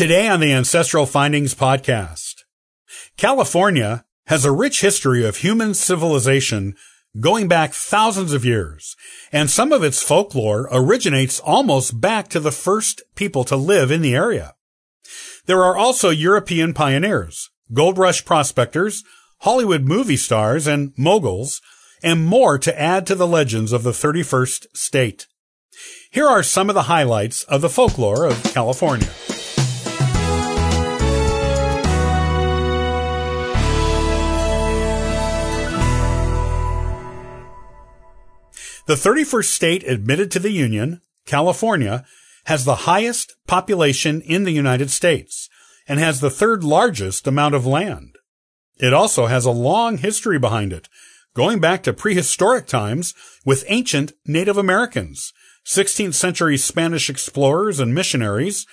Today on the Ancestral Findings podcast, California has a rich history of human civilization going back thousands of years, and some of its folklore originates almost back to the first people to live in the area. There are also European pioneers, gold rush prospectors, Hollywood movie stars and moguls, and more to add to the legends of the 31st state. Here are some of the highlights of the folklore of California. The 31st state admitted to the Union, California, has the highest population in the United States and has the third largest amount of land. It also has a long history behind it, going back to prehistoric times with ancient Native Americans, 16th century Spanish explorers and missionaries,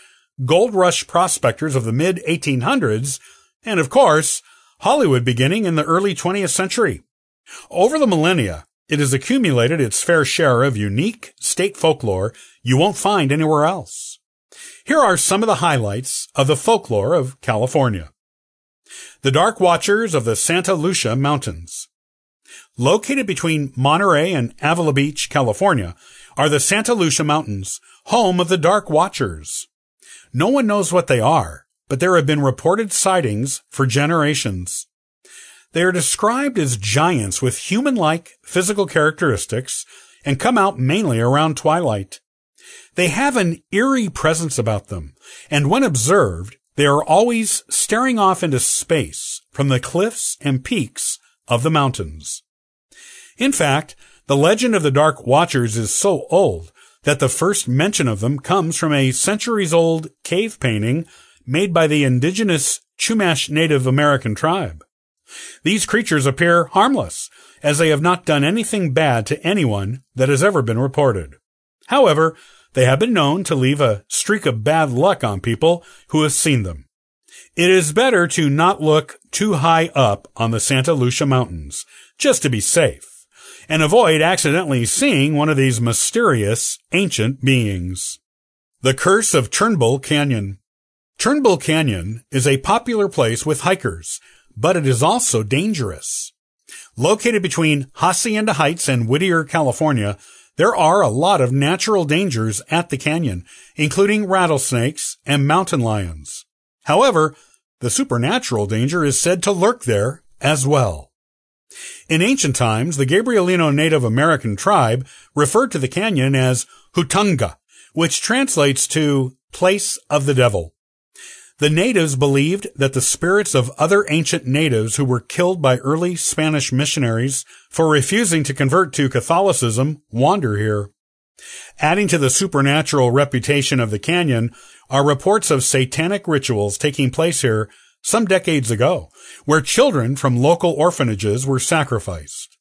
gold rush prospectors of the mid 1800s, and of course, Hollywood beginning in the early 20th century. Over the millennia, it has accumulated its fair share of unique state folklore you won't find anywhere else. Here are some of the highlights of the folklore of California. The Dark Watchers of the Santa Lucia Mountains. Located between Monterey and Avila Beach, California, are the Santa Lucia Mountains, home of the Dark Watchers. No one knows what they are, but there have been reported sightings for generations. They are described as giants with human-like physical characteristics and come out mainly around twilight. They have an eerie presence about them, and when observed, they are always staring off into space from the cliffs and peaks of the mountains. In fact, the legend of the Dark Watchers is so old that the first mention of them comes from a centuries old cave painting made by the indigenous Chumash Native American tribe. These creatures appear harmless, as they have not done anything bad to anyone that has ever been reported. However, they have been known to leave a streak of bad luck on people who have seen them. It is better to not look too high up on the Santa Lucia Mountains, just to be safe, and avoid accidentally seeing one of these mysterious ancient beings. The Curse of Turnbull Canyon. Turnbull Canyon is a popular place with hikers, but it is also dangerous. Located between Hacienda Heights and Whittier, California, there are a lot of natural dangers at the canyon, including rattlesnakes and mountain lions. However, the supernatural danger is said to lurk there as well. In ancient times, the Gabrielino Native American tribe referred to the canyon as Hutunga, which translates to place of the devil. The natives believed that the spirits of other ancient natives who were killed by early Spanish missionaries for refusing to convert to Catholicism wander here. Adding to the supernatural reputation of the canyon are reports of satanic rituals taking place here some decades ago, where children from local orphanages were sacrificed.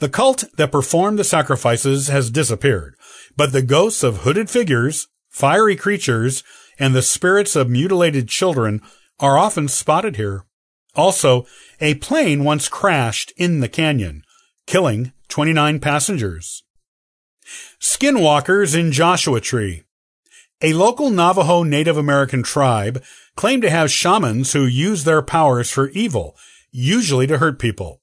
The cult that performed the sacrifices has disappeared, but the ghosts of hooded figures, fiery creatures, and the spirits of mutilated children are often spotted here. Also, a plane once crashed in the canyon, killing 29 passengers. Skinwalkers in Joshua Tree. A local Navajo Native American tribe claimed to have shamans who use their powers for evil, usually to hurt people.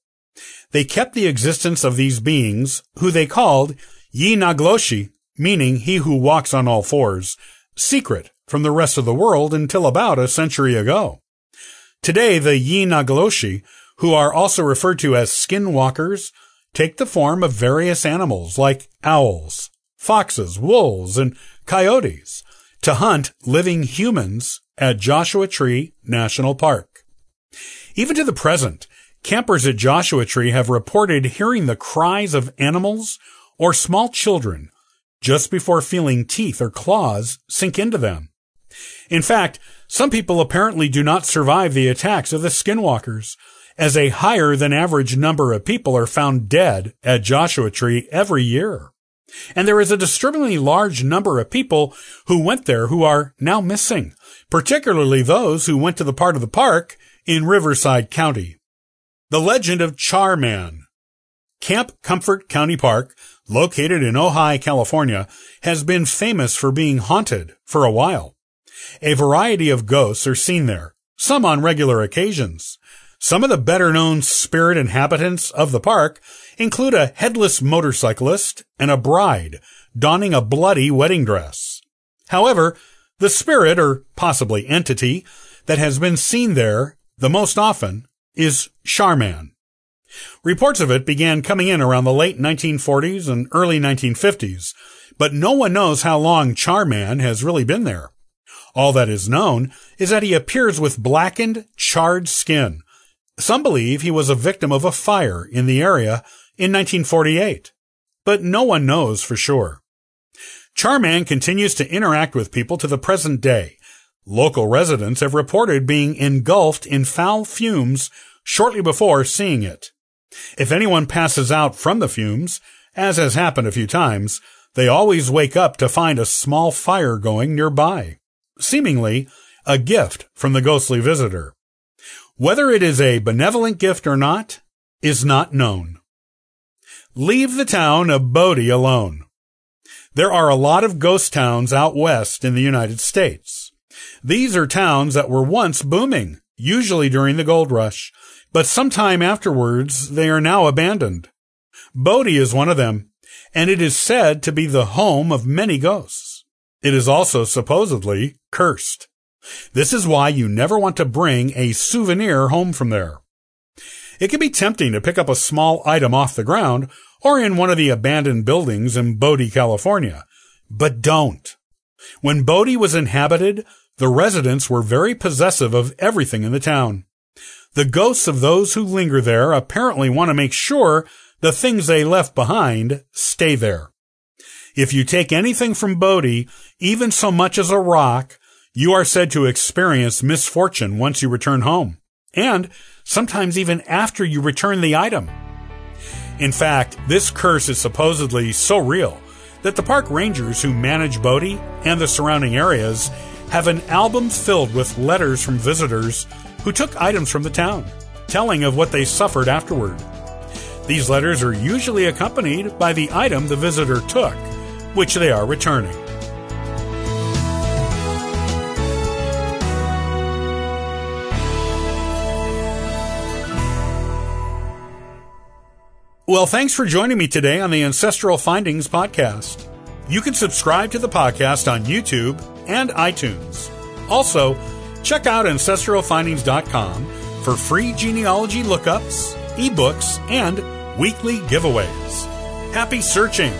They kept the existence of these beings, who they called Yi Nagloshi, meaning he who walks on all fours, secret from the rest of the world until about a century ago. Today, the Yi Nagloshi, who are also referred to as skinwalkers, take the form of various animals like owls, foxes, wolves, and coyotes to hunt living humans at Joshua Tree National Park. Even to the present, campers at Joshua Tree have reported hearing the cries of animals or small children just before feeling teeth or claws sink into them. In fact, some people apparently do not survive the attacks of the skinwalkers, as a higher than average number of people are found dead at Joshua Tree every year. And there is a disturbingly large number of people who went there who are now missing, particularly those who went to the part of the park in Riverside County. The legend of Charman. Camp Comfort County Park, located in Ojai, California, has been famous for being haunted for a while. A variety of ghosts are seen there, some on regular occasions. Some of the better known spirit inhabitants of the park include a headless motorcyclist and a bride donning a bloody wedding dress. However, the spirit or possibly entity that has been seen there the most often is Charman. Reports of it began coming in around the late 1940s and early 1950s, but no one knows how long Charman has really been there. All that is known is that he appears with blackened, charred skin. Some believe he was a victim of a fire in the area in 1948, but no one knows for sure. Charman continues to interact with people to the present day. Local residents have reported being engulfed in foul fumes shortly before seeing it. If anyone passes out from the fumes, as has happened a few times, they always wake up to find a small fire going nearby seemingly a gift from the ghostly visitor. Whether it is a benevolent gift or not is not known. Leave the town of Bodie alone. There are a lot of ghost towns out west in the United States. These are towns that were once booming, usually during the gold rush, but sometime afterwards they are now abandoned. Bodie is one of them, and it is said to be the home of many ghosts. It is also supposedly cursed. This is why you never want to bring a souvenir home from there. It can be tempting to pick up a small item off the ground or in one of the abandoned buildings in Bodie, California, but don't. When Bodie was inhabited, the residents were very possessive of everything in the town. The ghosts of those who linger there apparently want to make sure the things they left behind stay there. If you take anything from Bodie, even so much as a rock, you are said to experience misfortune once you return home, and sometimes even after you return the item. In fact, this curse is supposedly so real that the park rangers who manage Bodie and the surrounding areas have an album filled with letters from visitors who took items from the town, telling of what they suffered afterward. These letters are usually accompanied by the item the visitor took which they are returning. Well, thanks for joining me today on the Ancestral Findings podcast. You can subscribe to the podcast on YouTube and iTunes. Also, check out ancestralfindings.com for free genealogy lookups, ebooks, and weekly giveaways. Happy searching!